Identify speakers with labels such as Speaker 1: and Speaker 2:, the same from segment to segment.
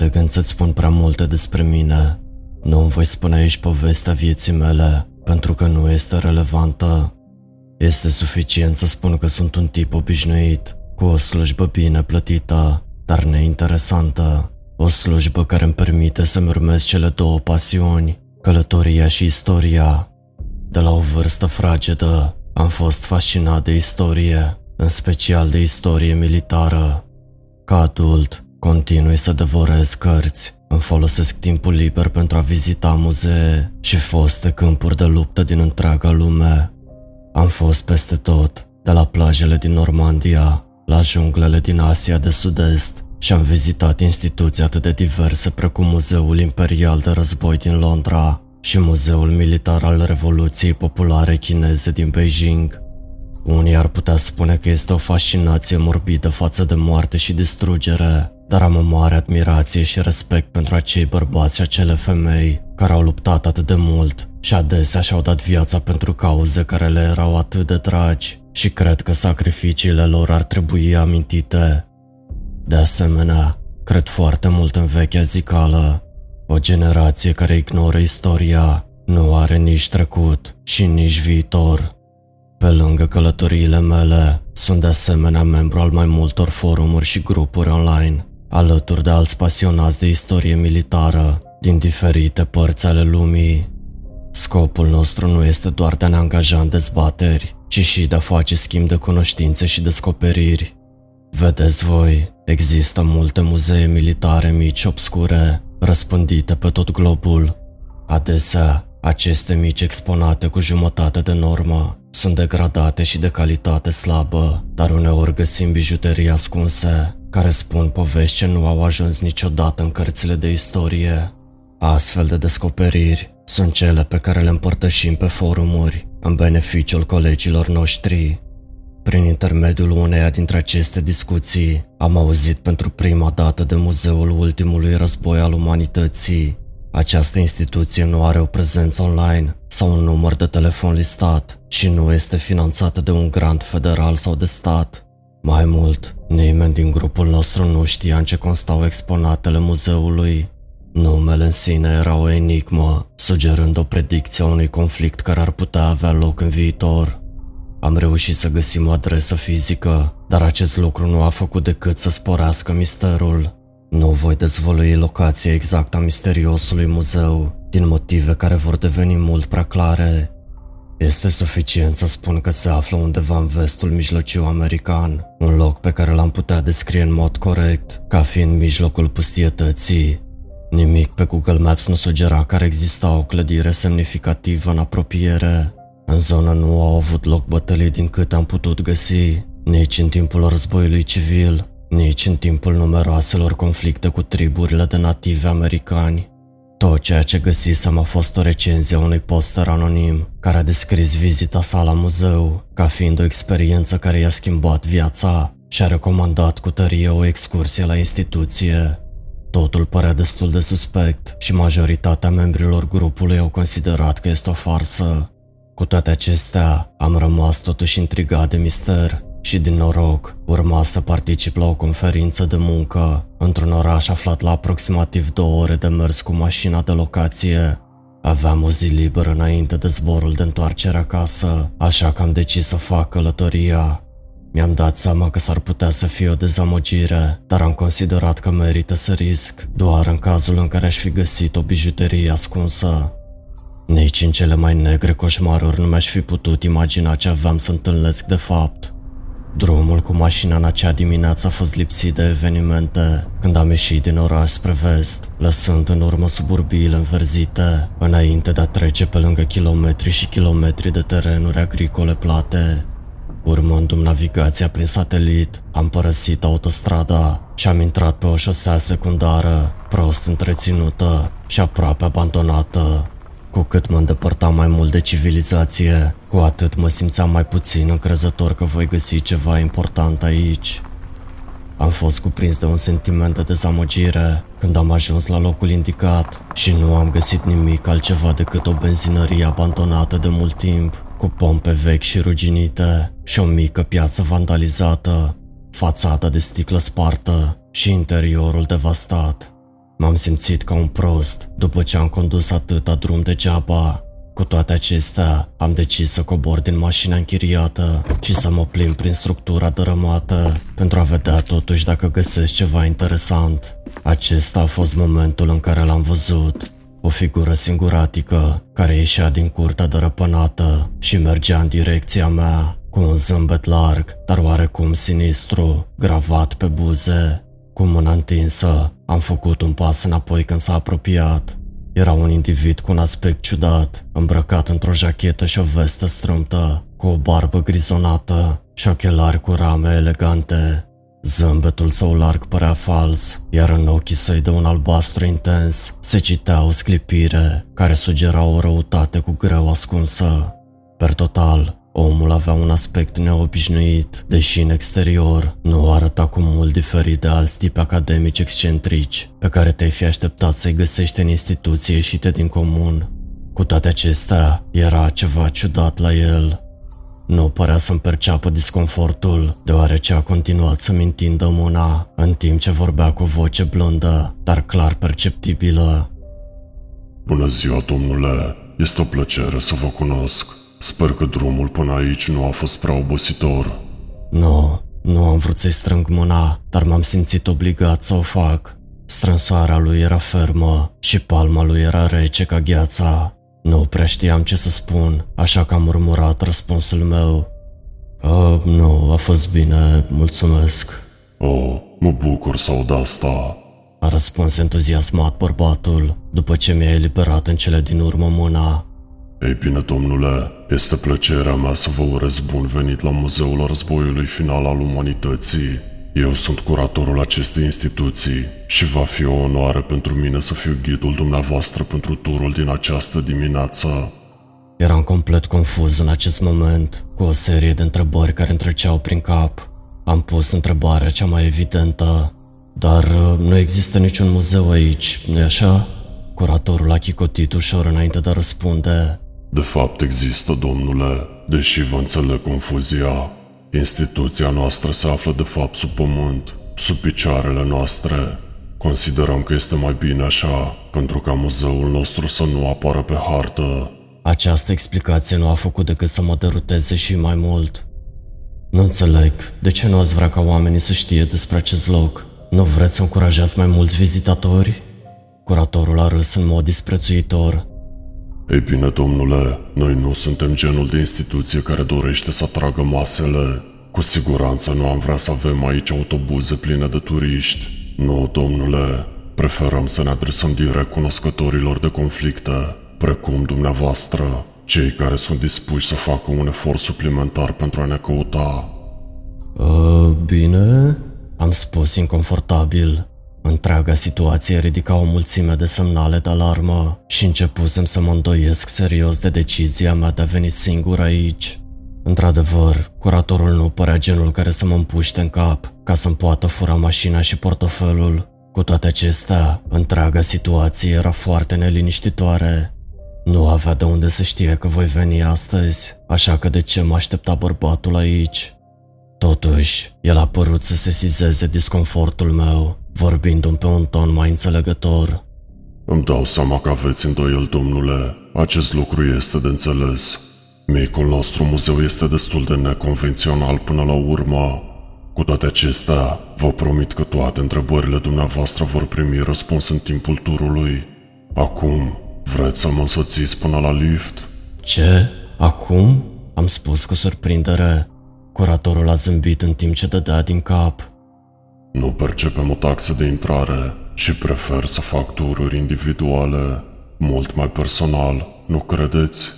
Speaker 1: de gând să-ți spun prea multe despre mine. Nu îmi voi spune aici povestea vieții mele, pentru că nu este relevantă. Este suficient să spun că sunt un tip obișnuit, cu o slujbă bine plătită, dar neinteresantă. O slujbă care îmi permite să-mi urmez cele două pasiuni, călătoria și istoria. De la o vârstă fragedă, am fost fascinat de istorie, în special de istorie militară. Ca adult, continui să devorez cărți, îmi folosesc timpul liber pentru a vizita muzee și foste câmpuri de luptă din întreaga lume. Am fost peste tot, de la plajele din Normandia, la junglele din Asia de Sud-Est și am vizitat instituții atât de diverse precum Muzeul Imperial de Război din Londra și Muzeul Militar al Revoluției Populare Chineze din Beijing. Unii ar putea spune că este o fascinație morbidă față de moarte și distrugere, dar am o mare admirație și respect pentru acei bărbați și acele femei care au luptat atât de mult și adesea și-au dat viața pentru cauze care le erau atât de dragi și cred că sacrificiile lor ar trebui amintite. De asemenea, cred foarte mult în vechea zicală. O generație care ignoră istoria nu are nici trecut și nici viitor. Pe lângă călătoriile mele, sunt de asemenea membru al mai multor forumuri și grupuri online, alături de alți pasionați de istorie militară din diferite părți ale lumii. Scopul nostru nu este doar de a ne angaja în dezbateri, ci și de a face schimb de cunoștințe și descoperiri. Vedeți voi, există multe muzee militare mici obscure, răspândite pe tot globul. Adesea, aceste mici exponate cu jumătate de normă sunt degradate și de calitate slabă, dar uneori găsim bijuterii ascunse, care spun povești ce nu au ajuns niciodată în cărțile de istorie. Astfel de descoperiri sunt cele pe care le împărtășim pe forumuri, în beneficiul colegilor noștri. Prin intermediul uneia dintre aceste discuții, am auzit pentru prima dată de Muzeul Ultimului Război al Umanității. Această instituție nu are o prezență online sau un număr de telefon listat și nu este finanțată de un grant federal sau de stat. Mai mult, nimeni din grupul nostru nu știa în ce constau exponatele muzeului Numele în sine era o enigmă, sugerând o predicție a unui conflict care ar putea avea loc în viitor. Am reușit să găsim o adresă fizică, dar acest lucru nu a făcut decât să sporească misterul. Nu voi dezvălui locația exactă a misteriosului muzeu, din motive care vor deveni mult prea clare. Este suficient să spun că se află undeva în vestul mijlociu american, un loc pe care l-am putea descrie în mod corect, ca fiind mijlocul pustietății, Nimic pe Google Maps nu sugera că ar exista o clădire semnificativă în apropiere. În zonă nu au avut loc bătălii din câte am putut găsi, nici în timpul războiului civil, nici în timpul numeroaselor conflicte cu triburile de nativi americani. Tot ceea ce găsisem a fost o recenzie a unui poster anonim care a descris vizita sa la muzeu ca fiind o experiență care i-a schimbat viața și a recomandat cu tărie o excursie la instituție. Totul părea destul de suspect și majoritatea membrilor grupului au considerat că este o farsă. Cu toate acestea, am rămas totuși intrigat de mister și din noroc urma să particip la o conferință de muncă într-un oraș aflat la aproximativ două ore de mers cu mașina de locație. Aveam o zi liberă înainte de zborul de întoarcere acasă, așa că am decis să fac călătoria mi-am dat seama că s-ar putea să fie o dezamăgire, dar am considerat că merită să risc, doar în cazul în care aș fi găsit o bijuterie ascunsă. Nici în cele mai negre coșmaruri nu mi-aș fi putut imagina ce aveam să întâlnesc de fapt. Drumul cu mașina în acea dimineață a fost lipsit de evenimente, când am ieșit din oraș spre vest, lăsând în urmă suburbiile înverzite, înainte de a trece pe lângă kilometri și kilometri de terenuri agricole plate. Urmându-mi navigația prin satelit, am părăsit autostrada și am intrat pe o șosea secundară, prost întreținută și aproape abandonată. Cu cât mă îndepărtam mai mult de civilizație, cu atât mă simțeam mai puțin încrezător că voi găsi ceva important aici. Am fost cuprins de un sentiment de dezamăgire când am ajuns la locul indicat și nu am găsit nimic altceva decât o benzinărie abandonată de mult timp cu pompe vechi și ruginite și o mică piață vandalizată, fațada de sticlă spartă și interiorul devastat. M-am simțit ca un prost după ce am condus atâta drum degeaba. Cu toate acestea, am decis să cobor din mașina închiriată și să mă plimb prin structura dărâmată pentru a vedea totuși dacă găsesc ceva interesant. Acesta a fost momentul în care l-am văzut. O figură singuratică care ieșea din curtea dărăpânată și mergea în direcția mea cu un zâmbet larg, dar oarecum sinistru, gravat pe buze. Cu mâna întinsă, am făcut un pas înapoi când s-a apropiat. Era un individ cu un aspect ciudat, îmbrăcat într-o jachetă și o vestă strâmtă, cu o barbă grizonată și ochelari cu rame elegante. Zâmbetul său larg părea fals, iar în ochii săi de un albastru intens se citea o sclipire care sugera o răutate cu greu ascunsă. Per total, Omul avea un aspect neobișnuit, deși în exterior nu arăta cu mult diferit de alți tipi academici excentrici, pe care te-ai fi așteptat să-i găsești în instituții ieșite din comun. Cu toate acestea, era ceva ciudat la el. Nu părea să-mi perceapă disconfortul, deoarece a continuat să-mi întindă mâna, în timp ce vorbea cu o voce blândă, dar clar perceptibilă.
Speaker 2: Bună ziua, domnule! Este o plăcere să vă cunosc. Sper că drumul până aici nu a fost prea obositor.
Speaker 1: Nu, nu am vrut să-i strâng mâna, dar m-am simțit obligat să o fac. Strânsoarea lui era fermă și palma lui era rece ca gheața. Nu prea știam ce să spun, așa că am murmurat răspunsul meu. Uh, nu, a fost bine, mulțumesc.
Speaker 2: Oh, mă bucur să aud asta.
Speaker 1: A răspuns entuziasmat bărbatul, după ce mi-a eliberat în cele din urmă mâna.
Speaker 2: Ei bine, domnule, este plăcerea mea să vă urez bun venit la Muzeul Războiului Final al Umanității. Eu sunt curatorul acestei instituții și va fi o onoare pentru mine să fiu ghidul dumneavoastră pentru turul din această dimineață.
Speaker 1: Eram complet confuz în acest moment, cu o serie de întrebări care îmi treceau prin cap. Am pus întrebarea cea mai evidentă, dar uh, nu există niciun muzeu aici, nu-i așa? Curatorul a chicotit ușor înainte de a răspunde.
Speaker 2: De fapt există, domnule, deși vă înțeleg confuzia. Instituția noastră se află de fapt sub pământ, sub picioarele noastre. Considerăm că este mai bine așa, pentru ca muzeul nostru să nu apară pe hartă.
Speaker 1: Această explicație nu a făcut decât să mă deruteze și mai mult. Nu înțeleg, de ce nu ați vrea ca oamenii să știe despre acest loc? Nu vreți să încurajați mai mulți vizitatori? Curatorul a râs în mod disprețuitor,
Speaker 2: ei bine, domnule, noi nu suntem genul de instituție care dorește să atragă masele. Cu siguranță nu am vrea să avem aici autobuze pline de turiști. Nu, domnule, preferăm să ne adresăm direct cunoscătorilor de conflicte, precum dumneavoastră, cei care sunt dispuși să facă un efort suplimentar pentru a ne căuta.
Speaker 1: Uh, bine, am spus inconfortabil. Întreaga situație ridica o mulțime de semnale de alarmă și începusem să mă îndoiesc serios de decizia mea de a veni singur aici. Într-adevăr, curatorul nu părea genul care să mă împuște în cap ca să-mi poată fura mașina și portofelul. Cu toate acestea, întreaga situație era foarte neliniștitoare. Nu avea de unde să știe că voi veni astăzi, așa că de ce mă aștepta bărbatul aici? Totuși, el a părut să se sizeze disconfortul meu vorbindu-mi pe un ton mai înțelegător.
Speaker 2: Îmi dau seama că aveți îndoiel, domnule. Acest lucru este de înțeles. Micul nostru muzeu este destul de neconvențional până la urmă. Cu toate acestea, vă promit că toate întrebările dumneavoastră vor primi răspuns în timpul turului. Acum, vreți să mă însoțiți până la lift?
Speaker 1: Ce? Acum? Am spus cu surprindere. Curatorul a zâmbit în timp ce dădea din cap.
Speaker 2: Nu percepem o taxă de intrare și prefer să fac tururi individuale, mult mai personal, nu credeți?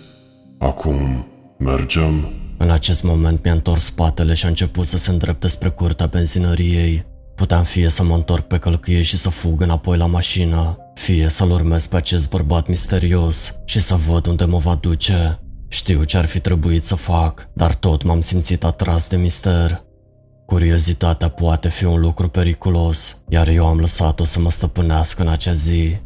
Speaker 2: Acum, mergem?
Speaker 1: În acest moment mi-a întors spatele și a început să se îndrepte spre curtea benzinăriei. Puteam fie să mă întorc pe călcâie și să fug înapoi la mașină, fie să-l urmez pe acest bărbat misterios și să văd unde mă va duce. Știu ce ar fi trebuit să fac, dar tot m-am simțit atras de mister. Curiozitatea poate fi un lucru periculos, iar eu am lăsat-o să mă stăpânească în acea zi.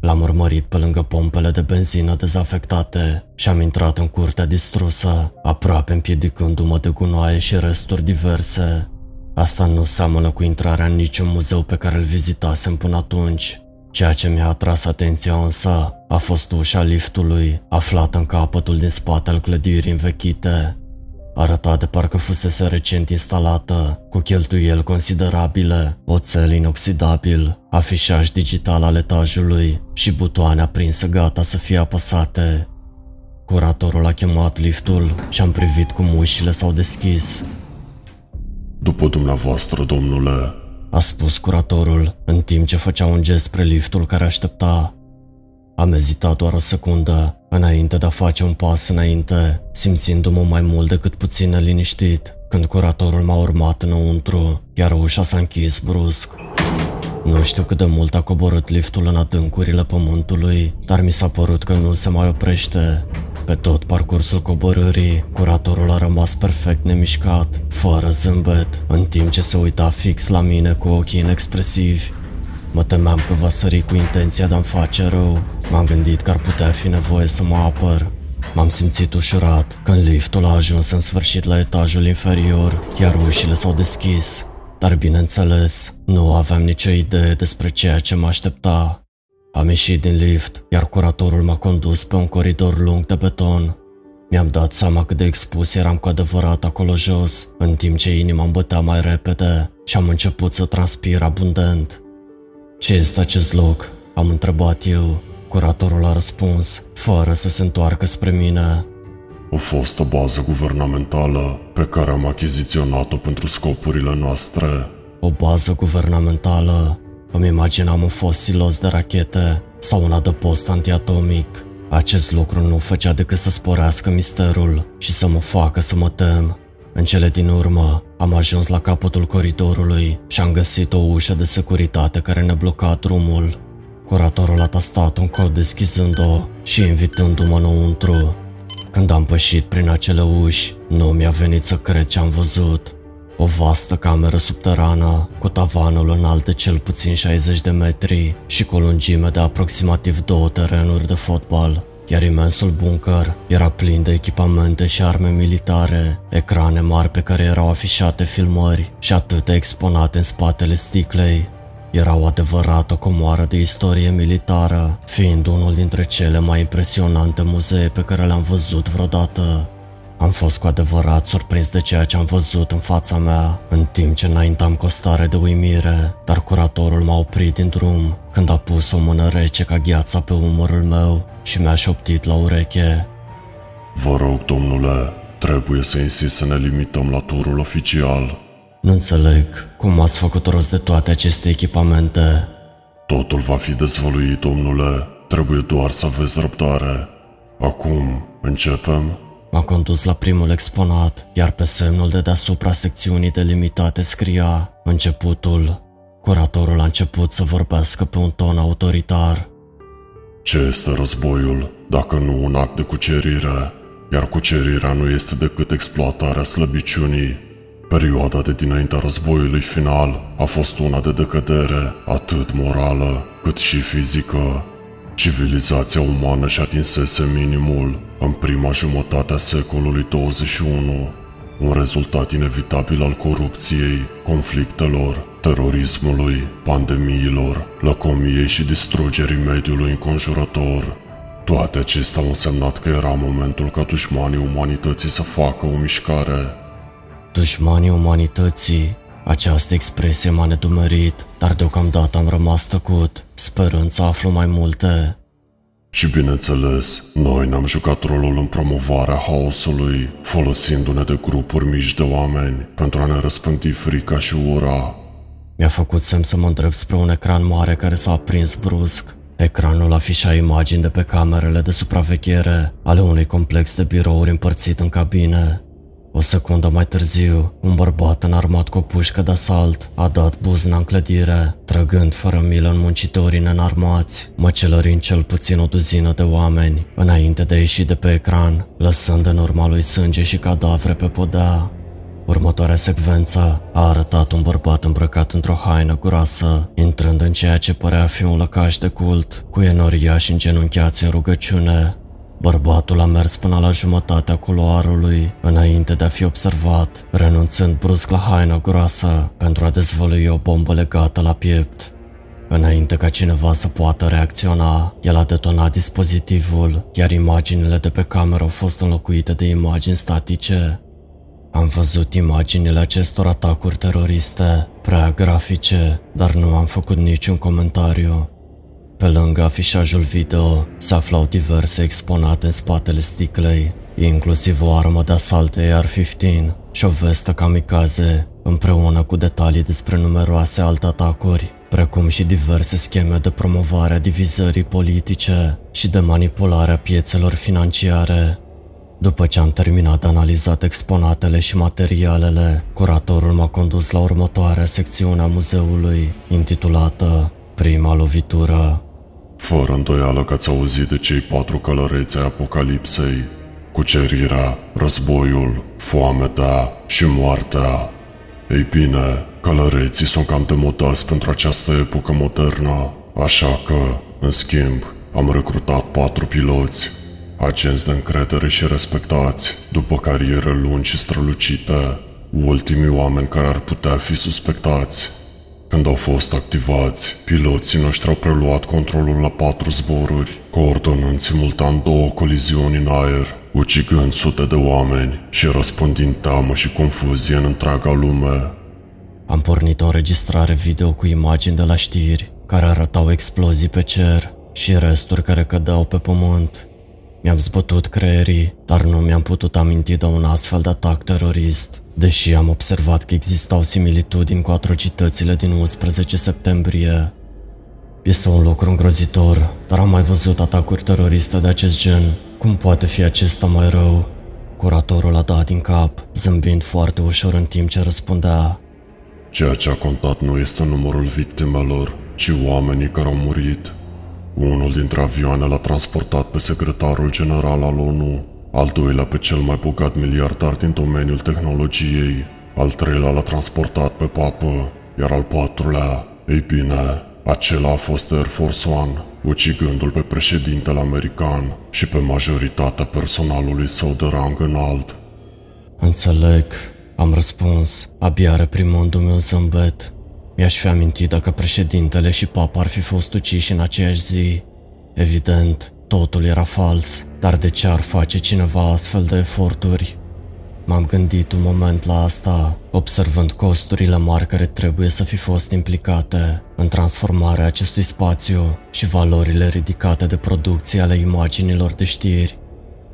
Speaker 1: L-am urmărit pe lângă pompele de benzină dezafectate și am intrat în curtea distrusă, aproape împiedicându-mă de gunoaie și resturi diverse. Asta nu seamănă cu intrarea în niciun muzeu pe care îl vizitasem până atunci. Ceea ce mi-a atras atenția însă a fost ușa liftului, aflată în capătul din spate al clădirii învechite. Arăta de parcă fusese recent instalată, cu cheltuieli considerabile, oțel inoxidabil, afișaj digital al etajului și butoane aprinse gata să fie apăsate. Curatorul a chemat liftul și am privit cum ușile s-au deschis.
Speaker 2: După dumneavoastră, domnule,
Speaker 1: a spus curatorul, în timp ce făcea un gest spre liftul care aștepta. Am ezitat doar o secundă, înainte de a face un pas înainte, simțindu-mă mai mult decât puțin liniștit, când curatorul m-a urmat înăuntru, iar ușa s-a închis brusc. Nu știu cât de mult a coborât liftul în adâncurile pământului, dar mi s-a părut că nu se mai oprește. Pe tot parcursul coborârii, curatorul a rămas perfect nemișcat, fără zâmbet, în timp ce se uita fix la mine cu ochii inexpresivi. Mă temeam că va sări cu intenția de a-mi face rău. M-am gândit că ar putea fi nevoie să mă apăr. M-am simțit ușurat când liftul a ajuns în sfârșit la etajul inferior, iar ușile s-au deschis. Dar bineînțeles, nu aveam nicio idee despre ceea ce mă aștepta. Am ieșit din lift, iar curatorul m-a condus pe un coridor lung de beton. Mi-am dat seama cât de expus eram cu adevărat acolo jos, în timp ce inima îmi bătea mai repede și am început să transpir abundent. Ce este acest loc? Am întrebat eu. Curatorul a răspuns, fără să se întoarcă spre mine.
Speaker 2: O fostă bază guvernamentală pe care am achiziționat-o pentru scopurile noastre.
Speaker 1: O bază guvernamentală? Îmi imaginam un fost silos de rachete sau un adăpost antiatomic. Acest lucru nu făcea decât să sporească misterul și să mă facă să mă tem. În cele din urmă, am ajuns la capătul coridorului și am găsit o ușă de securitate care ne bloca drumul. Curatorul a tastat un cod deschizând-o și invitându-mă înăuntru. Când am pășit prin acele uși, nu mi-a venit să cred ce am văzut. O vastă cameră subterană, cu tavanul înalt de cel puțin 60 de metri și cu o lungime de aproximativ două terenuri de fotbal, iar imensul bunker era plin de echipamente și arme militare, ecrane mari pe care erau afișate filmări și atâtea exponate în spatele sticlei. Era o adevărată comoară de istorie militară, fiind unul dintre cele mai impresionante muzee pe care le-am văzut vreodată. Am fost cu adevărat surprins de ceea ce am văzut în fața mea, în timp ce înaintam cu o stare de uimire, dar curatorul m-a oprit din drum când a pus o mână rece ca gheața pe umărul meu și mi-aș șoptit la ureche.
Speaker 2: Vă rog, domnule, trebuie să insist să ne limităm la turul oficial.
Speaker 1: Nu înțeleg cum ați făcut rost de toate aceste echipamente.
Speaker 2: Totul va fi dezvăluit, domnule. Trebuie doar să aveți răbdare. Acum, începem?
Speaker 1: M-a condus la primul exponat, iar pe semnul de deasupra secțiunii delimitate scria începutul. Curatorul a început să vorbească pe un ton autoritar.
Speaker 2: Ce este războiul, dacă nu un act de cucerire? Iar cucerirea nu este decât exploatarea slăbiciunii. Perioada de dinaintea războiului final a fost una de decădere, atât morală cât și fizică. Civilizația umană și atinsese minimul în prima jumătate a secolului 21, un rezultat inevitabil al corupției, conflictelor, terorismului, pandemiilor, lăcomiei și distrugerii mediului înconjurător. Toate acestea au însemnat că era momentul ca dușmanii umanității să facă o mișcare.
Speaker 1: Dușmanii umanității? Această expresie m-a nedumerit, dar deocamdată am rămas tăcut, sperând să aflu mai multe.
Speaker 2: Și bineînțeles, noi ne-am jucat rolul în promovarea haosului, folosindu-ne de grupuri mici de oameni pentru a ne răspândi frica și ura.
Speaker 1: Mi-a făcut semn să mă îndrept spre un ecran mare care s-a aprins brusc. Ecranul afișa imagini de pe camerele de supraveghere ale unui complex de birouri împărțit în cabine. O secundă mai târziu, un bărbat înarmat cu o pușcă de asalt a dat buzna în clădire, trăgând fără milă în muncitorii nenarmați, măcelărind cel puțin o duzină de oameni, înainte de a ieși de pe ecran, lăsând în urma lui sânge și cadavre pe podea. Următoarea secvență a arătat un bărbat îmbrăcat într-o haină groasă, intrând în ceea ce părea fi un lăcaș de cult, cu enoriași îngenunchiați în rugăciune, Bărbatul a mers până la jumătatea culoarului, înainte de a fi observat, renunțând brusc la haina groasă pentru a dezvălui o bombă legată la piept. Înainte ca cineva să poată reacționa, el a detonat dispozitivul, iar imaginile de pe cameră au fost înlocuite de imagini statice. Am văzut imaginile acestor atacuri teroriste, prea grafice, dar nu am făcut niciun comentariu. Pe lângă afișajul video se aflau diverse exponate în spatele sticlei, inclusiv o armă de asalt AR-15 și o vestă kamikaze, împreună cu detalii despre numeroase alte atacuri, precum și diverse scheme de promovare a divizării politice și de manipulare a piețelor financiare. După ce am terminat de analizat exponatele și materialele, curatorul m-a condus la următoarea secțiune a muzeului, intitulată Prima lovitură.
Speaker 2: Fără îndoială că ați auzit de cei patru călăreți ai apocalipsei, cucerirea, războiul, foamea și moartea. Ei bine, călăreții sunt cam demodați pentru această epocă modernă, așa că, în schimb, am recrutat patru piloți, agenți de încredere și respectați, după cariere lungi și strălucite, ultimii oameni care ar putea fi suspectați. Când au fost activați, piloții noștri au preluat controlul la patru zboruri, coordonând simultan două coliziuni în aer, ucigând sute de oameni și răspândind teamă și confuzie în întreaga lume.
Speaker 1: Am pornit o înregistrare video cu imagini de la știri care arătau explozii pe cer și resturi care cădeau pe pământ. Mi-am zbătut creierii, dar nu mi-am putut aminti de un astfel de atac terorist, deși am observat că existau similitudini cu atrocitățile din 11 septembrie. Este un lucru îngrozitor, dar am mai văzut atacuri teroriste de acest gen. Cum poate fi acesta mai rău? Curatorul a dat din cap, zâmbind foarte ușor în timp ce răspundea.
Speaker 2: Ceea ce a contat nu este numărul victimelor, ci oamenii care au murit. Unul dintre avioane l-a transportat pe secretarul general al ONU, al doilea pe cel mai bogat miliardar din domeniul tehnologiei, al treilea l-a transportat pe papă, iar al patrulea, ei bine, acela a fost Air Force One, ucigându-l pe președintele american și pe majoritatea personalului său de rang înalt.
Speaker 1: Înțeleg, am răspuns, abia reprimându-mi un zâmbet. Mi-aș fi amintit dacă președintele și papa ar fi fost uciși în aceeași zi. Evident, totul era fals, dar de ce ar face cineva astfel de eforturi? M-am gândit un moment la asta, observând costurile mari care trebuie să fi fost implicate în transformarea acestui spațiu și valorile ridicate de producție ale imaginilor de știri.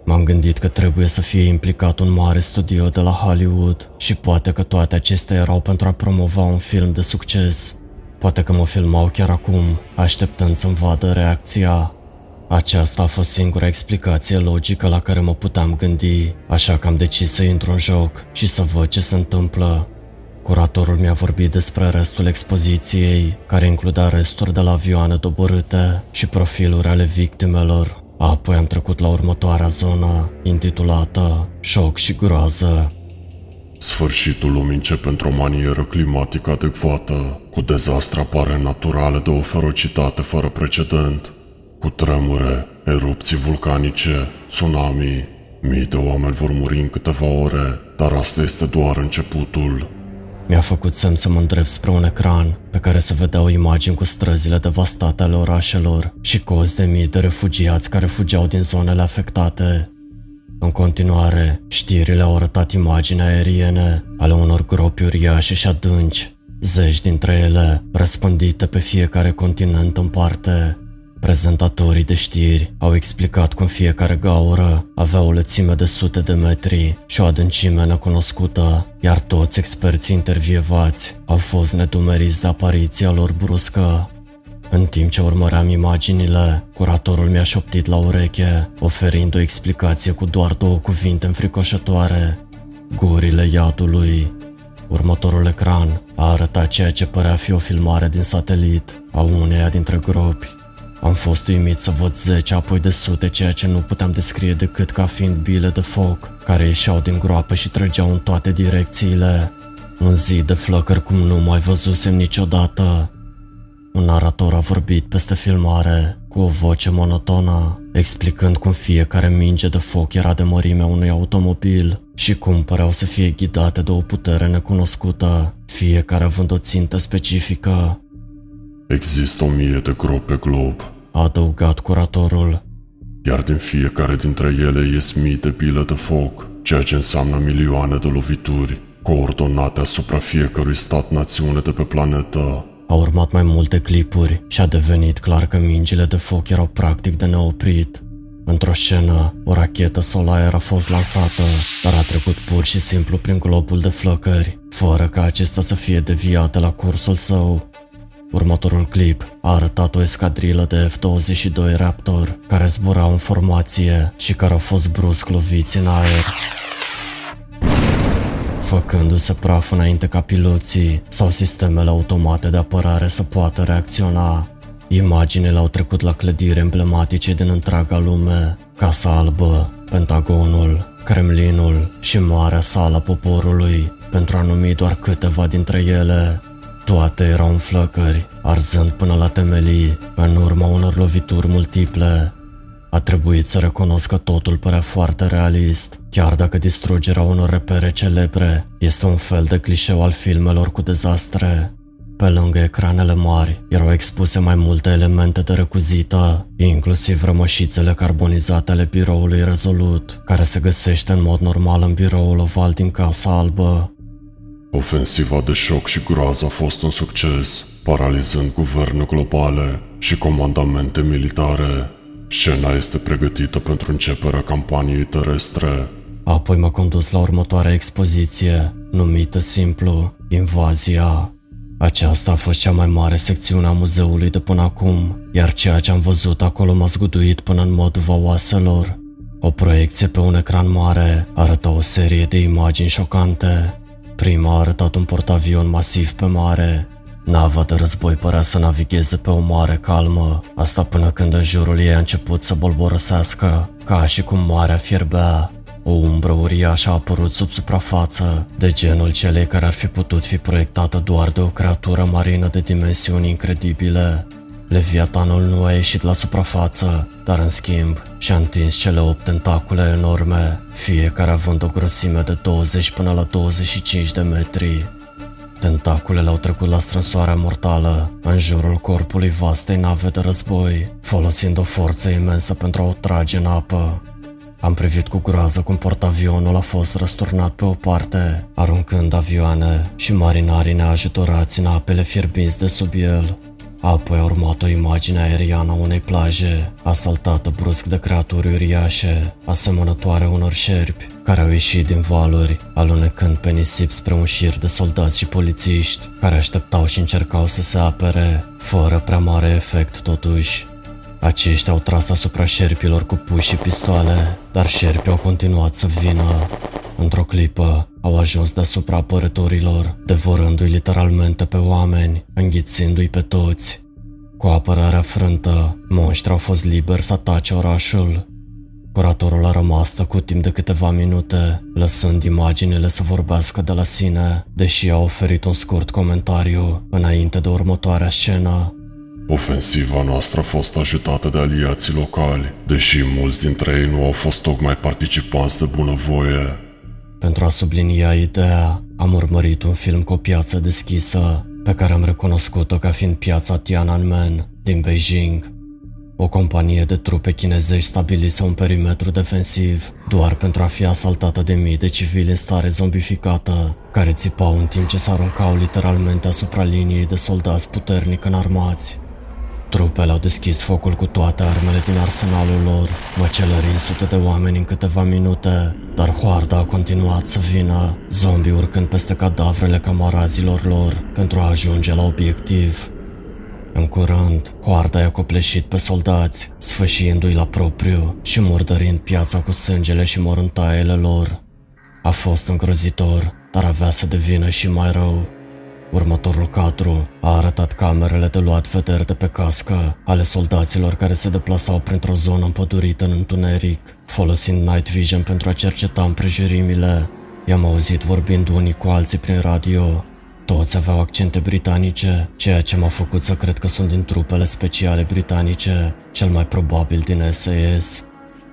Speaker 1: M-am gândit că trebuie să fie implicat un mare studio de la Hollywood și poate că toate acestea erau pentru a promova un film de succes. Poate că mă filmau chiar acum, așteptând să-mi vadă reacția. Aceasta a fost singura explicație logică la care mă puteam gândi, așa că am decis să intru în joc și să văd ce se întâmplă. Curatorul mi-a vorbit despre restul expoziției, care includea resturi de la avioane doborâte și profiluri ale victimelor. Apoi am trecut la următoarea zonă, intitulată Șoc și groază.
Speaker 2: Sfârșitul lumii începe într-o manieră climatică adecvată, cu dezastre apare naturale de o ferocitate fără precedent, cu tremure, erupții vulcanice, tsunami. Mii de oameni vor muri în câteva ore, dar asta este doar începutul.
Speaker 1: Mi-a făcut semn să mă îndrept spre un ecran pe care se vedeau imagini cu străzile devastate ale orașelor și cozi de mii de refugiați care fugeau din zonele afectate. În continuare, știrile au arătat imagini aeriene ale unor gropi uriașe și adânci, zeci dintre ele răspândite pe fiecare continent în parte. Prezentatorii de știri au explicat cum fiecare gaură avea o lățime de sute de metri și o adâncime necunoscută, iar toți experții intervievați au fost nedumeriți de apariția lor bruscă. În timp ce urmăream imaginile, curatorul mi-a șoptit la ureche, oferind o explicație cu doar două cuvinte înfricoșătoare. Gurile iadului. Următorul ecran a arătat ceea ce părea fi o filmare din satelit a uneia dintre gropi. Am fost uimit să văd zece, apoi de sute, ceea ce nu puteam descrie decât ca fiind bile de foc, care ieșeau din groapă și trăgeau în toate direcțiile. Un zi de flăcări cum nu mai văzusem niciodată. Un narator a vorbit peste filmare, cu o voce monotonă, explicând cum fiecare minge de foc era de mărimea unui automobil și cum păreau să fie ghidate de o putere necunoscută, fiecare având o țintă specifică.
Speaker 2: Există o mie de gropi pe glob,
Speaker 1: a adăugat curatorul.
Speaker 2: iar din fiecare dintre ele ies mii de bile de foc, ceea ce înseamnă milioane de lovituri, coordonate asupra fiecărui stat-națiune de pe planetă.
Speaker 1: Au urmat mai multe clipuri și a devenit clar că mingile de foc erau practic de neoprit. Într-o scenă, o rachetă Solaire a fost lansată, dar a trecut pur și simplu prin globul de flăcări, fără ca acesta să fie deviat de la cursul său. Următorul clip a arătat o escadrilă de F-22 Raptor care zburau în formație și care au fost brusc loviți în aer. Făcându-se praf înainte ca piloții sau sistemele automate de apărare să poată reacționa. Imaginele au trecut la clădiri emblematice din întreaga lume, Casa Albă, Pentagonul, Kremlinul și Marea Sala Poporului, pentru a numi doar câteva dintre ele. Toate erau în flăcări, arzând până la temelii, în urma unor lovituri multiple. A trebuit să recunosc că totul părea foarte realist, chiar dacă distrugerea unor repere celebre este un fel de clișeu al filmelor cu dezastre. Pe lângă ecranele mari erau expuse mai multe elemente de recuzită, inclusiv rămășițele carbonizate ale biroului rezolut, care se găsește în mod normal în biroul oval din Casa Albă.
Speaker 2: Ofensiva de șoc și groază a fost un succes, paralizând guverne globale și comandamente militare. Scena este pregătită pentru începerea campaniei terestre.
Speaker 1: Apoi m-a condus la următoarea expoziție, numită simplu Invazia. Aceasta a fost cea mai mare secțiune a muzeului de până acum, iar ceea ce am văzut acolo m-a zguduit până în măduva oaselor. O proiecție pe un ecran mare arăta o serie de imagini șocante. Prima a arătat un portavion masiv pe mare. Nava de război părea să navigheze pe o mare calmă, asta până când în jurul ei a început să bolborăsească, ca și cum marea fierbea. O umbră uriașă a apărut sub suprafață, de genul celei care ar fi putut fi proiectată doar de o creatură marină de dimensiuni incredibile. Leviatanul nu a ieșit la suprafață, dar în schimb și-a întins cele opt tentacule enorme, fiecare având o grosime de 20 până la 25 de metri. Tentaculele au trecut la strânsoarea mortală în jurul corpului vastei nave de război, folosind o forță imensă pentru a o trage în apă. Am privit cu groază cum portavionul a fost răsturnat pe o parte, aruncând avioane și marinarii neajutorați în apele fierbinți de sub el. Apoi a urmat o imagine aeriană a unei plaje, asaltată brusc de creaturi uriașe, asemănătoare unor șerpi, care au ieșit din valuri, alunecând pe nisip spre un șir de soldați și polițiști, care așteptau și încercau să se apere, fără prea mare efect totuși. Aceștia au tras asupra șerpilor cu puși și pistoale, dar șerpii au continuat să vină. Într-o clipă, au ajuns deasupra apărătorilor, devorându-i literalmente pe oameni, înghițindu-i pe toți. Cu apărarea frântă, monștri au fost liberi să atace orașul. Curatorul a rămas tăcut timp de câteva minute, lăsând imaginile să vorbească de la sine, deși a oferit un scurt comentariu înainte de următoarea scenă.
Speaker 2: Ofensiva noastră a fost ajutată de aliații locali, deși mulți dintre ei nu au fost tocmai participanți de bunăvoie.
Speaker 1: Pentru a sublinia ideea, am urmărit un film cu o piață deschisă, pe care am recunoscut-o ca fiind piața Tiananmen din Beijing. O companie de trupe chinezești stabilise un perimetru defensiv doar pentru a fi asaltată de mii de civili în stare zombificată, care țipau în timp ce se aruncau literalmente asupra liniei de soldați puternic înarmați. Trupele au deschis focul cu toate armele din arsenalul lor, măcelărind sute de oameni în câteva minute, dar hoarda a continuat să vină, zombii urcând peste cadavrele camarazilor lor pentru a ajunge la obiectiv. În curând, hoarda i-a copleșit pe soldați, sfâșiindu-i la propriu și murdărind piața cu sângele și morântaiele lor. A fost îngrozitor, dar avea să devină și mai rău. Următorul cadru a arătat camerele de luat vederi de pe cască ale soldaților care se deplasau printr-o zonă împădurită în întuneric, folosind night vision pentru a cerceta împrejurimile. I-am auzit vorbind unii cu alții prin radio. Toți aveau accente britanice, ceea ce m-a făcut să cred că sunt din trupele speciale britanice, cel mai probabil din SAS.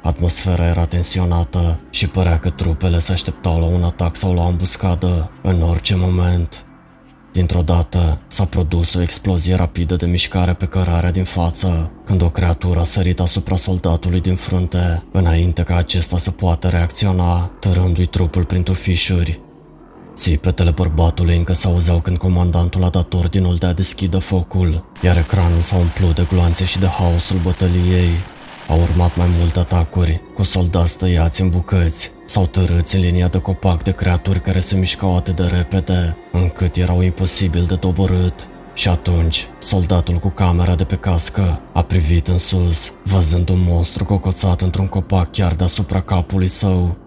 Speaker 1: Atmosfera era tensionată și părea că trupele se așteptau la un atac sau la o ambuscadă în orice moment. Dintr-o dată s-a produs o explozie rapidă de mișcare pe cărarea din față, când o creatură a sărit asupra soldatului din frunte, înainte ca acesta să poată reacționa, tărându-i trupul prin tufișuri. Țipetele bărbatului încă s-auzeau când comandantul a dat ordinul de a deschidă focul, iar ecranul s-a umplut de gloanțe și de haosul bătăliei. Au urmat mai multe atacuri, cu soldați tăiați în bucăți sau tărâți în linia de copac de creaturi care se mișcau atât de repede, încât erau imposibil de doborât. Și atunci, soldatul cu camera de pe cască a privit în sus, văzând un monstru cocoțat într-un copac chiar deasupra capului său.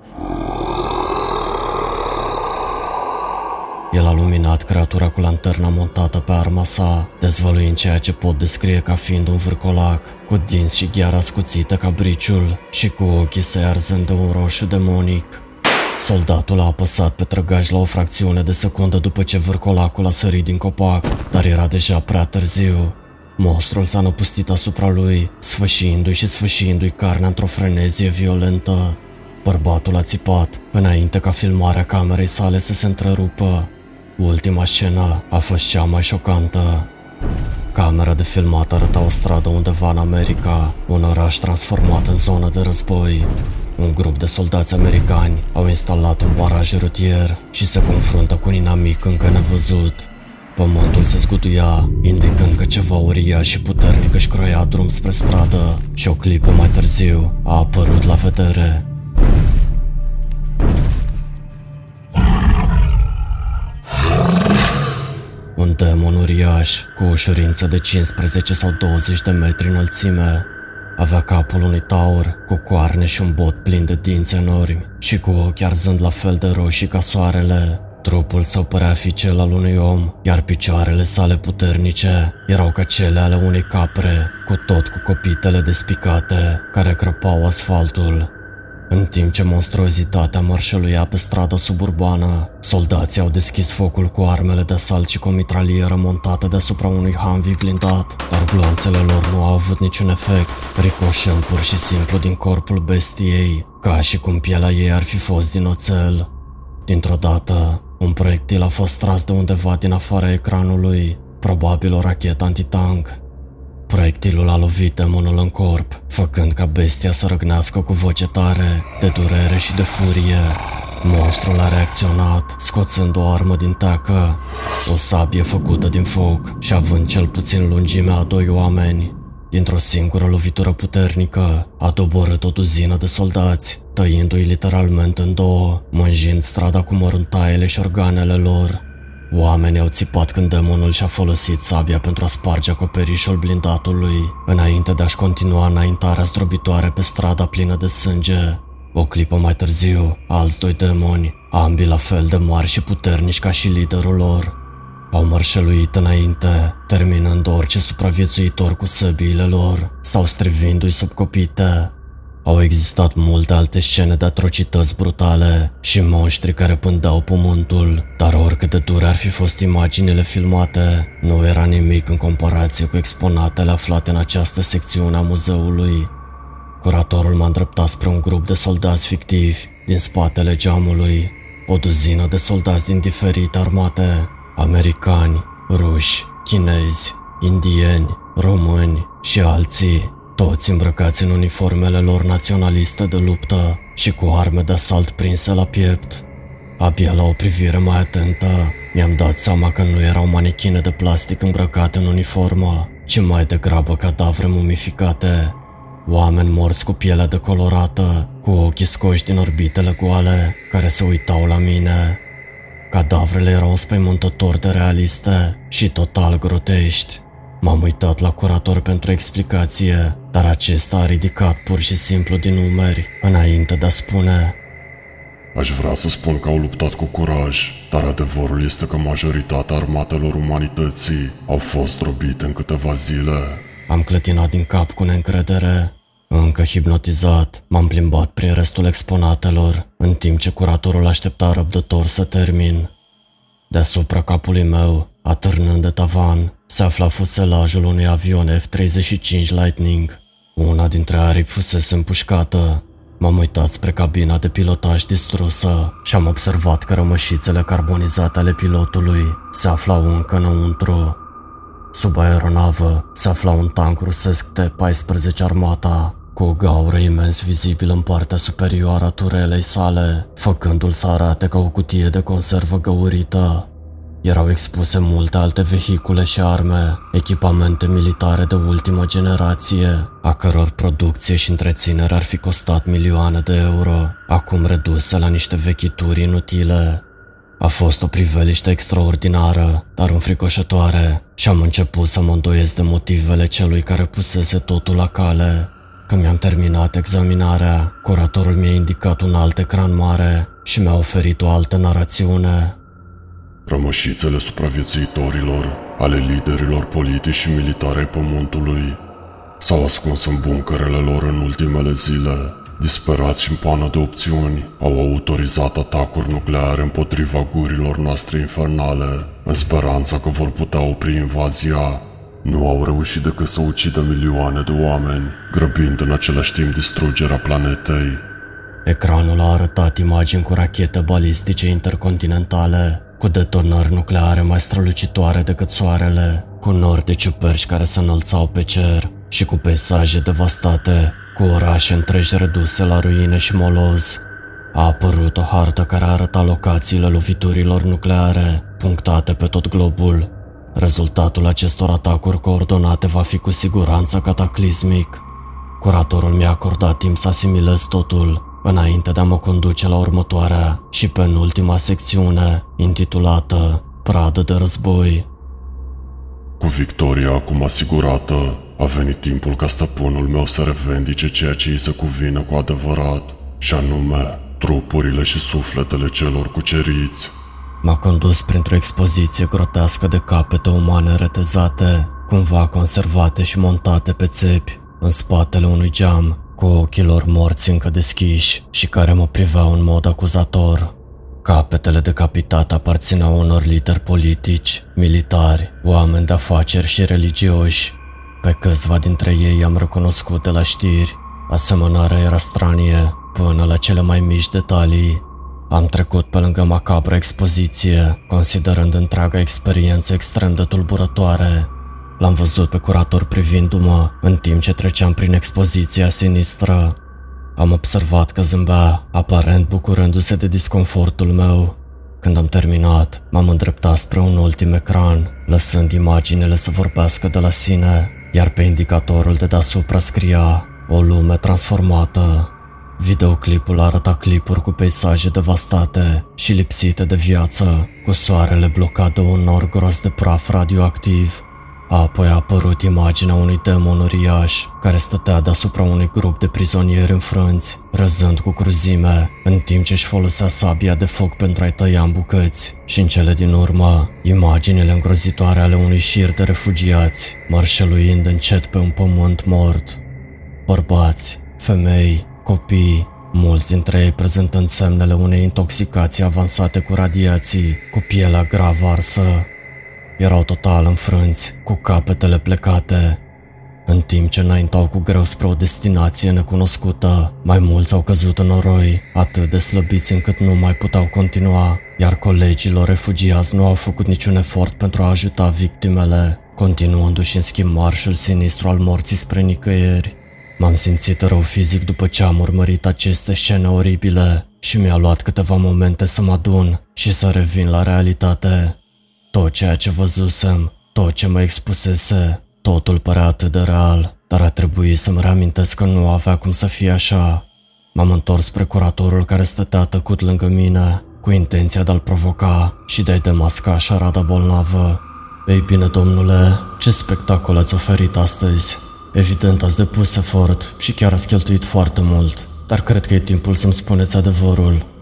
Speaker 1: El a luminat creatura cu lanterna montată pe arma sa, dezvăluind ceea ce pot descrie ca fiind un vârcolac, cu dinți și gheara scuțită ca briciul și cu ochii săi arzând de un roșu demonic. Soldatul a apăsat pe trăgaj la o fracțiune de secundă după ce vârcolacul a sărit din copac, dar era deja prea târziu. Monstrul s-a năpustit asupra lui, sfâșiindu-i și sfâșiindu-i carnea într-o frenezie violentă. Bărbatul a țipat, înainte ca filmarea camerei sale să se întrerupă. Ultima scenă a fost cea mai șocantă. Camera de filmat arăta o stradă undeva în America, un oraș transformat în zonă de război. Un grup de soldați americani au instalat un baraj rutier și se confruntă cu un inamic încă nevăzut. Pământul se zguduia, indicând că ceva uriaș și puternic își croia drum spre stradă și o clipă mai târziu a apărut la vedere Un demon uriaș, cu ușurință de 15 sau 20 de metri înălțime, avea capul unui taur, cu coarne și un bot plin de dinți enormi și cu ochi arzând la fel de roșii ca soarele. Trupul său părea fi cel al unui om, iar picioarele sale puternice erau ca cele ale unei capre, cu tot cu copitele despicate, care crăpau asfaltul. În timp ce monstruozitatea marșăluia pe strada suburbană, soldații au deschis focul cu armele de asalt și cu o mitralieră montată deasupra unui Humvee blindat, dar gloanțele lor nu au avut niciun efect, ricoșând pur și simplu din corpul bestiei, ca și cum pielea ei ar fi fost din oțel. Dintr-o dată, un proiectil a fost tras de undeva din afara ecranului, probabil o rachetă antitank, Proiectilul a lovit demonul în corp, făcând ca bestia să răgnească cu voce tare, de durere și de furie. Monstrul a reacționat, scoțând o armă din tacă, o sabie făcută din foc și având cel puțin lungimea a doi oameni. Dintr-o singură lovitură puternică, a doborât o duzină de soldați, tăindu-i literalmente în două, mânjind strada cu măruntaiele și organele lor. Oamenii au țipat când demonul și-a folosit sabia pentru a sparge acoperișul blindatului, înainte de a-și continua înaintarea zdrobitoare pe strada plină de sânge. O clipă mai târziu, alți doi demoni, ambii la fel de mari și puternici ca și liderul lor, au mărșăluit înainte, terminând orice supraviețuitor cu săbiile lor sau strivindu-i sub copite. Au existat multe alte scene de atrocități brutale și monștri care pândeau pământul, dar oricât de dure ar fi fost imaginile filmate, nu era nimic în comparație cu exponatele aflate în această secțiune a muzeului. Curatorul m-a îndreptat spre un grup de soldați fictivi din spatele geamului, o duzină de soldați din diferite armate, americani, ruși, chinezi, indieni, români și alții toți îmbrăcați în uniformele lor naționaliste de luptă și cu arme de asalt prinse la piept. Abia la o privire mai atentă, mi-am dat seama că nu erau manichine de plastic îmbrăcate în uniformă, ci mai degrabă cadavre mumificate. Oameni morți cu pielea decolorată, cu ochii scoși din orbitele goale, care se uitau la mine. Cadavrele erau înspăimântător de realiste și total grotești. M-am uitat la curator pentru explicație, dar acesta a ridicat pur și simplu din numeri, înainte de a spune
Speaker 2: Aș vrea să spun că au luptat cu curaj, dar adevărul este că majoritatea armatelor umanității au fost robite în câteva zile.
Speaker 1: Am clătinat din cap cu neîncredere. Încă hipnotizat, m-am plimbat prin restul exponatelor, în timp ce curatorul aștepta răbdător să termin. Deasupra capului meu, atârnând de tavan, se afla fuselajul unui avion F-35 Lightning. Una dintre aripi fusese împușcată. M-am uitat spre cabina de pilotaj distrusă și am observat că rămășițele carbonizate ale pilotului se aflau încă înăuntru. Sub aeronavă se afla un tank rusesc T-14 Armata, cu o gaură imens vizibilă în partea superioară a turelei sale, făcându-l să arate ca o cutie de conservă găurită. Erau expuse multe alte vehicule și arme, echipamente militare de ultimă generație, a căror producție și întreținere ar fi costat milioane de euro, acum reduse la niște vechituri inutile. A fost o priveliște extraordinară, dar înfricoșătoare și am început să mă îndoiesc de motivele celui care pusese totul la cale. Când mi-am terminat examinarea, curatorul mi-a indicat un alt ecran mare și mi-a oferit o altă narațiune.
Speaker 2: Rămășițele supraviețuitorilor, ale liderilor politici și militare ai pământului, s-au ascuns în buncărele lor în ultimele zile. Disperați și în pană de opțiuni, au autorizat atacuri nucleare împotriva gurilor noastre infernale, în speranța că vor putea opri invazia. Nu au reușit decât să ucidă milioane de oameni, grăbind în același timp distrugerea planetei.
Speaker 1: Ecranul a arătat imagini cu rachete balistice intercontinentale, cu detonări nucleare mai strălucitoare decât soarele, cu nori de ciuperci care se înălțau pe cer și cu peisaje devastate, cu orașe întregi reduse la ruine și moloz. A apărut o hartă care arăta locațiile loviturilor nucleare, punctate pe tot globul. Rezultatul acestor atacuri coordonate va fi cu siguranță cataclismic. Curatorul mi-a acordat timp să asimilez totul înainte de a mă conduce la următoarea și penultima secțiune, intitulată Pradă de război.
Speaker 2: Cu victoria acum asigurată, a venit timpul ca stăpânul meu să revendice ceea ce îi se cuvine cu adevărat, și anume trupurile și sufletele celor cuceriți.
Speaker 1: M-a condus printr-o expoziție grotescă de capete umane retezate, cumva conservate și montate pe țepi, în spatele unui geam cu ochii lor morți încă deschiși și care mă priveau în mod acuzator. Capetele decapitate aparțineau unor lideri politici, militari, oameni de afaceri și religioși. Pe câțiva dintre ei am recunoscut de la știri. Asemănarea era stranie, până la cele mai mici detalii. Am trecut pe lângă macabră expoziție, considerând întreaga experiență extrem de tulburătoare L-am văzut pe curator privindu-mă în timp ce treceam prin expoziția sinistră. Am observat că zâmbea, aparent bucurându-se de disconfortul meu. Când am terminat, m-am îndreptat spre un ultim ecran, lăsând imaginele să vorbească de la sine, iar pe indicatorul de deasupra scria o lume transformată. Videoclipul arăta clipuri cu peisaje devastate și lipsite de viață, cu soarele blocat de un nor gros de praf radioactiv Apoi a apărut imaginea unui demon uriaș care stătea deasupra unui grup de prizonieri înfrânți, răzând cu cruzime, în timp ce își folosea sabia de foc pentru a-i tăia în bucăți. Și în cele din urmă, imaginile îngrozitoare ale unui șir de refugiați, mărșăluind încet pe un pământ mort. Bărbați, femei, copii, mulți dintre ei prezentând semnele unei intoxicații avansate cu radiații, cu pielea grav arsă, erau total înfrânți, cu capetele plecate. În timp ce înaintau cu greu spre o destinație necunoscută, mai mulți au căzut în noroi, atât de slăbiți încât nu mai puteau continua, iar colegilor refugiați nu au făcut niciun efort pentru a ajuta victimele, continuându-și în schimb marșul sinistru al morții spre nicăieri. M-am simțit rău fizic după ce am urmărit aceste scene oribile și mi-a luat câteva momente să mă adun și să revin la realitate. Tot ceea ce văzusem, tot ce mă expusese, totul părea atât de real, dar a trebuit să-mi reamintesc că nu avea cum să fie așa. M-am întors spre curatorul care stătea tăcut lângă mine, cu intenția de a-l provoca și de a-i demasca șarada bolnavă. Ei bine, domnule, ce spectacol ați oferit astăzi? Evident ați depus efort și chiar ați cheltuit foarte mult, dar cred că e timpul să-mi spuneți adevărul.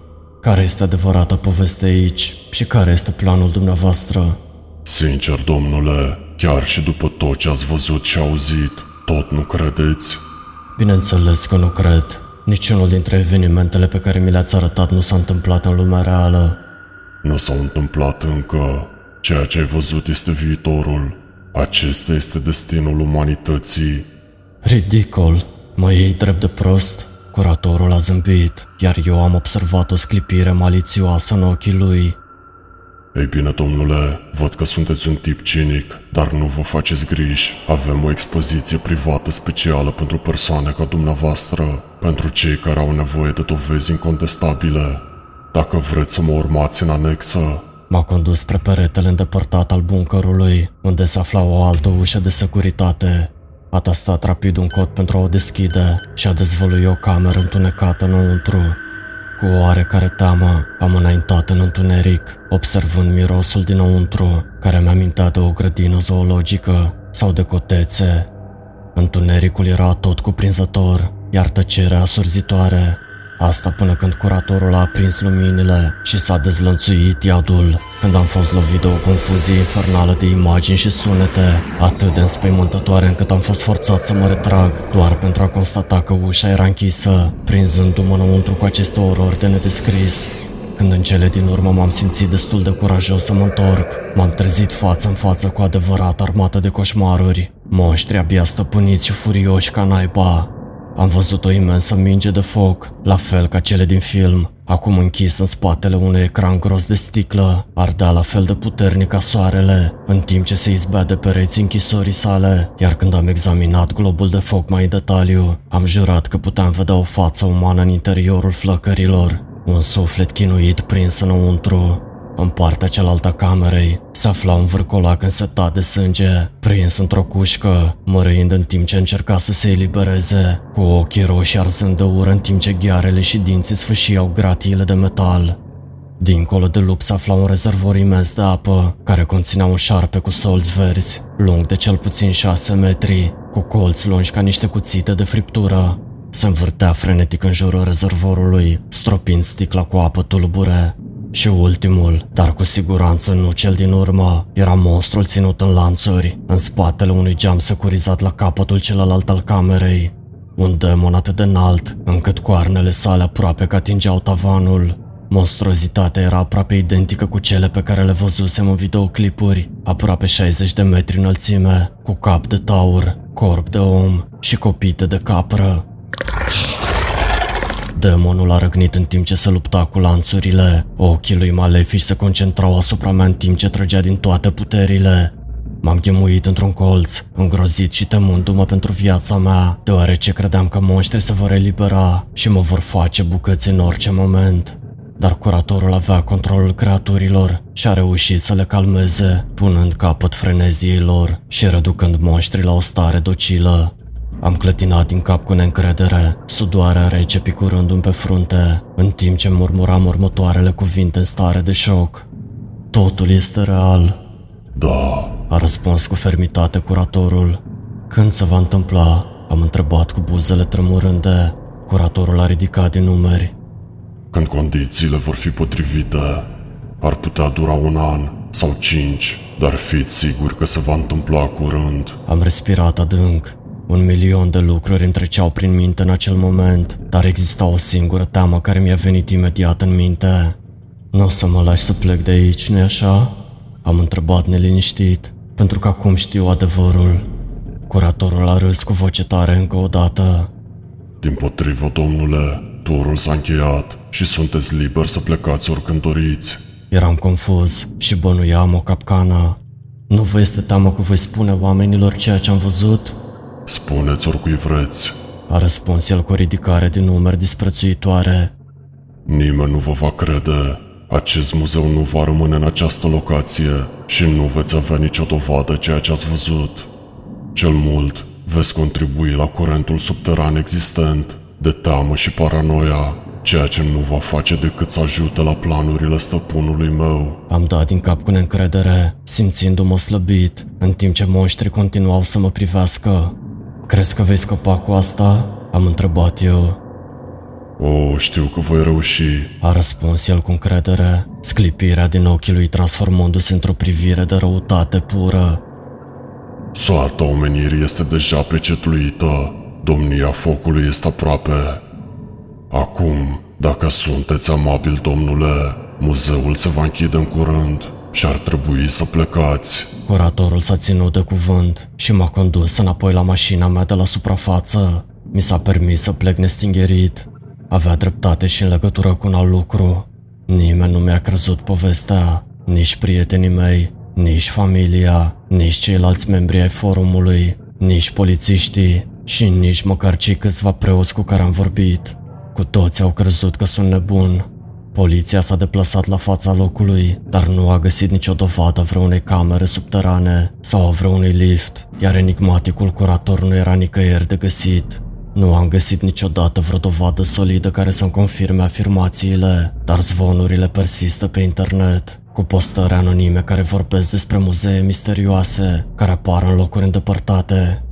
Speaker 1: Care este adevărata poveste aici și care este planul dumneavoastră?
Speaker 2: Sincer, domnule, chiar și după tot ce ați văzut și auzit, tot nu credeți?
Speaker 1: Bineînțeles că nu cred. Niciunul dintre evenimentele pe care mi le-ați arătat nu s-a întâmplat în lumea reală.
Speaker 2: Nu s-au întâmplat încă. Ceea ce ai văzut este viitorul. Acesta este destinul umanității.
Speaker 1: Ridicol. Mă iei drept de prost? Curatorul a zâmbit, iar eu am observat o sclipire malițioasă în ochii lui.
Speaker 2: Ei bine, domnule, văd că sunteți un tip cinic, dar nu vă faceți griji. Avem o expoziție privată specială pentru persoane ca dumneavoastră, pentru cei care au nevoie de dovezi incontestabile. Dacă vreți să mă urmați în anexă,
Speaker 1: M-a condus spre peretele îndepărtat al buncărului, unde se afla o altă ușă de securitate. A tastat rapid un cod pentru a o deschide și a dezvăluit o cameră întunecată înăuntru. Cu oarecare teamă am înaintat în întuneric, observând mirosul dinăuntru, care mi-amintea de o grădină zoologică sau de cotețe. Întunericul era tot cuprinzător, iar tăcerea asurzitoare Asta până când curatorul a aprins luminile și s-a dezlănțuit iadul, când am fost lovit de o confuzie infernală de imagini și sunete, atât de înspăimântătoare încât am fost forțat să mă retrag, doar pentru a constata că ușa era închisă, prinzându-mă înăuntru cu aceste orori de nedescris. Când în cele din urmă m-am simțit destul de curajos să mă întorc, m-am trezit față în față cu adevărat armată de coșmaruri, moștri abia stăpâniți și furioși ca naiba, am văzut o imensă minge de foc, la fel ca cele din film, acum închis în spatele unui ecran gros de sticlă, ardea la fel de puternic ca soarele, în timp ce se izbea de pereții închisorii sale, iar când am examinat globul de foc mai în detaliu, am jurat că puteam vedea o față umană în interiorul flăcărilor, un suflet chinuit prins înăuntru, în partea cealaltă a camerei se afla un vârcolac însetat de sânge, prins într-o cușcă, mărâind în timp ce încerca să se elibereze, cu ochii roșii arzând de ură în timp ce ghearele și dinții sfâșiau gratiile de metal. Dincolo de lup se afla un rezervor imens de apă, care conținea un șarpe cu solți verzi, lung de cel puțin 6 metri, cu colți lungi ca niște cuțite de friptură. Se învârtea frenetic în jurul rezervorului, stropind sticla cu apă tulbure. Și ultimul, dar cu siguranță nu cel din urmă, era monstrul ținut în lanțuri, în spatele unui geam securizat la capătul celălalt al camerei. Un demon atât de înalt, încât coarnele sale aproape că atingeau tavanul. Monstruozitatea era aproape identică cu cele pe care le văzusem în videoclipuri, aproape 60 de metri înălțime, cu cap de taur, corp de om și copite de capră. Demonul a răgnit în timp ce se lupta cu lanțurile. Ochii lui malefici se concentrau asupra mea în timp ce trăgea din toate puterile. M-am ghemuit într-un colț, îngrozit și temându-mă pentru viața mea, deoarece credeam că monștrii se vor elibera și mă vor face bucăți în orice moment. Dar curatorul avea controlul creaturilor și a reușit să le calmeze, punând capăt freneziei lor și reducând monștrii la o stare docilă. Am clătinat din cap cu neîncredere, sudoarea rece picurându-mi pe frunte, în timp ce murmuram următoarele cuvinte în stare de șoc. Totul este real.
Speaker 2: Da,
Speaker 1: a răspuns cu fermitate curatorul. Când se va întâmpla? Am întrebat cu buzele tremurânde. Curatorul a ridicat din numeri.
Speaker 2: când condițiile vor fi potrivite, ar putea dura un an sau cinci, dar fiți siguri că se va întâmpla curând.
Speaker 1: Am respirat adânc. Un milion de lucruri îmi treceau prin minte în acel moment, dar exista o singură teamă care mi-a venit imediat în minte. Nu o să mă lași să plec de aici, nu-i așa? Am întrebat neliniștit, pentru că acum știu adevărul. Curatorul a râs cu voce tare încă o dată.
Speaker 2: Din potrivă, domnule, turul s-a încheiat și sunteți liberi să plecați oricând doriți.
Speaker 1: Eram confuz și bănuiam o capcană. Nu vă este teamă că voi spune oamenilor ceea ce am văzut?
Speaker 2: Spuneți oricui vreți.
Speaker 1: A răspuns el cu o ridicare din numeri disprețuitoare.
Speaker 2: Nimeni nu vă va crede. Acest muzeu nu va rămâne în această locație și nu veți avea nicio dovadă ceea ce ați văzut. Cel mult, veți contribui la curentul subteran existent de teamă și paranoia, ceea ce nu va face decât să ajute la planurile stăpânului meu.
Speaker 1: Am dat din cap cu neîncredere, simțindu-mă slăbit, în timp ce monștrii continuau să mă privească. Crezi că vei scăpa cu asta? Am întrebat eu.
Speaker 2: O, știu că voi reuși.
Speaker 1: A răspuns el cu încredere, sclipirea din ochii lui transformându-se într-o privire de răutate pură.
Speaker 2: Soarta omenirii este deja pecetluită. Domnia focului este aproape. Acum, dacă sunteți amabil, domnule, muzeul se va închide în curând și ar trebui să plecați.
Speaker 1: Curatorul s-a ținut de cuvânt și m-a condus înapoi la mașina mea de la suprafață. Mi s-a permis să plec nestingerit. Avea dreptate și în legătură cu un alt lucru. Nimeni nu mi-a crezut povestea, nici prietenii mei, nici familia, nici ceilalți membri ai forumului, nici polițiștii și nici măcar cei câțiva preoți cu care am vorbit. Cu toți au crezut că sunt nebun. Poliția s-a deplasat la fața locului, dar nu a găsit nicio dovadă vreunei camere subterane sau a vreunui lift, iar enigmaticul curator nu era nicăieri de găsit. Nu am găsit niciodată vreo dovadă solidă care să-mi confirme afirmațiile, dar zvonurile persistă pe internet, cu postări anonime care vorbesc despre muzee misterioase care apar în locuri îndepărtate.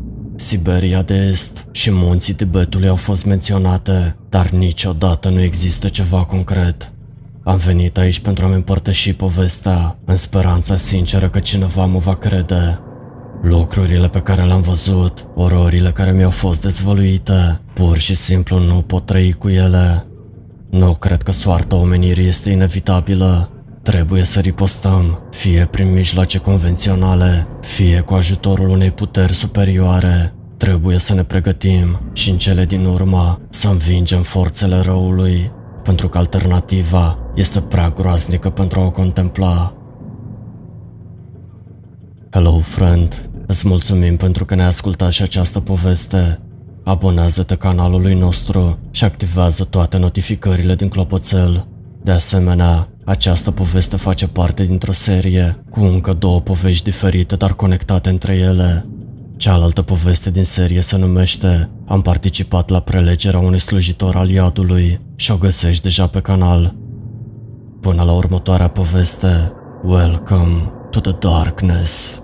Speaker 1: Siberia de Est și munții Tibetului au fost menționate, dar niciodată nu există ceva concret. Am venit aici pentru a-mi împărtăși povestea, în speranța sinceră că cineva mă va crede. Lucrurile pe care le-am văzut, ororile care mi-au fost dezvăluite, pur și simplu nu pot trăi cu ele. Nu cred că soarta omenirii este inevitabilă. Trebuie să ripostăm, fie prin mijloace convenționale, fie cu ajutorul unei puteri superioare. Trebuie să ne pregătim și în cele din urmă să învingem forțele răului, pentru că alternativa este prea groaznică pentru a o contempla. Hello, friend! Îți mulțumim pentru că ne-ai ascultat și această poveste. Abonează-te canalului nostru și activează toate notificările din clopoțel. De asemenea, această poveste face parte dintr-o serie cu încă două povești diferite, dar conectate între ele. Cealaltă poveste din serie se numește Am participat la prelegerea unui slujitor al iadului și o găsești deja pe canal. Până la următoarea poveste, welcome to the darkness.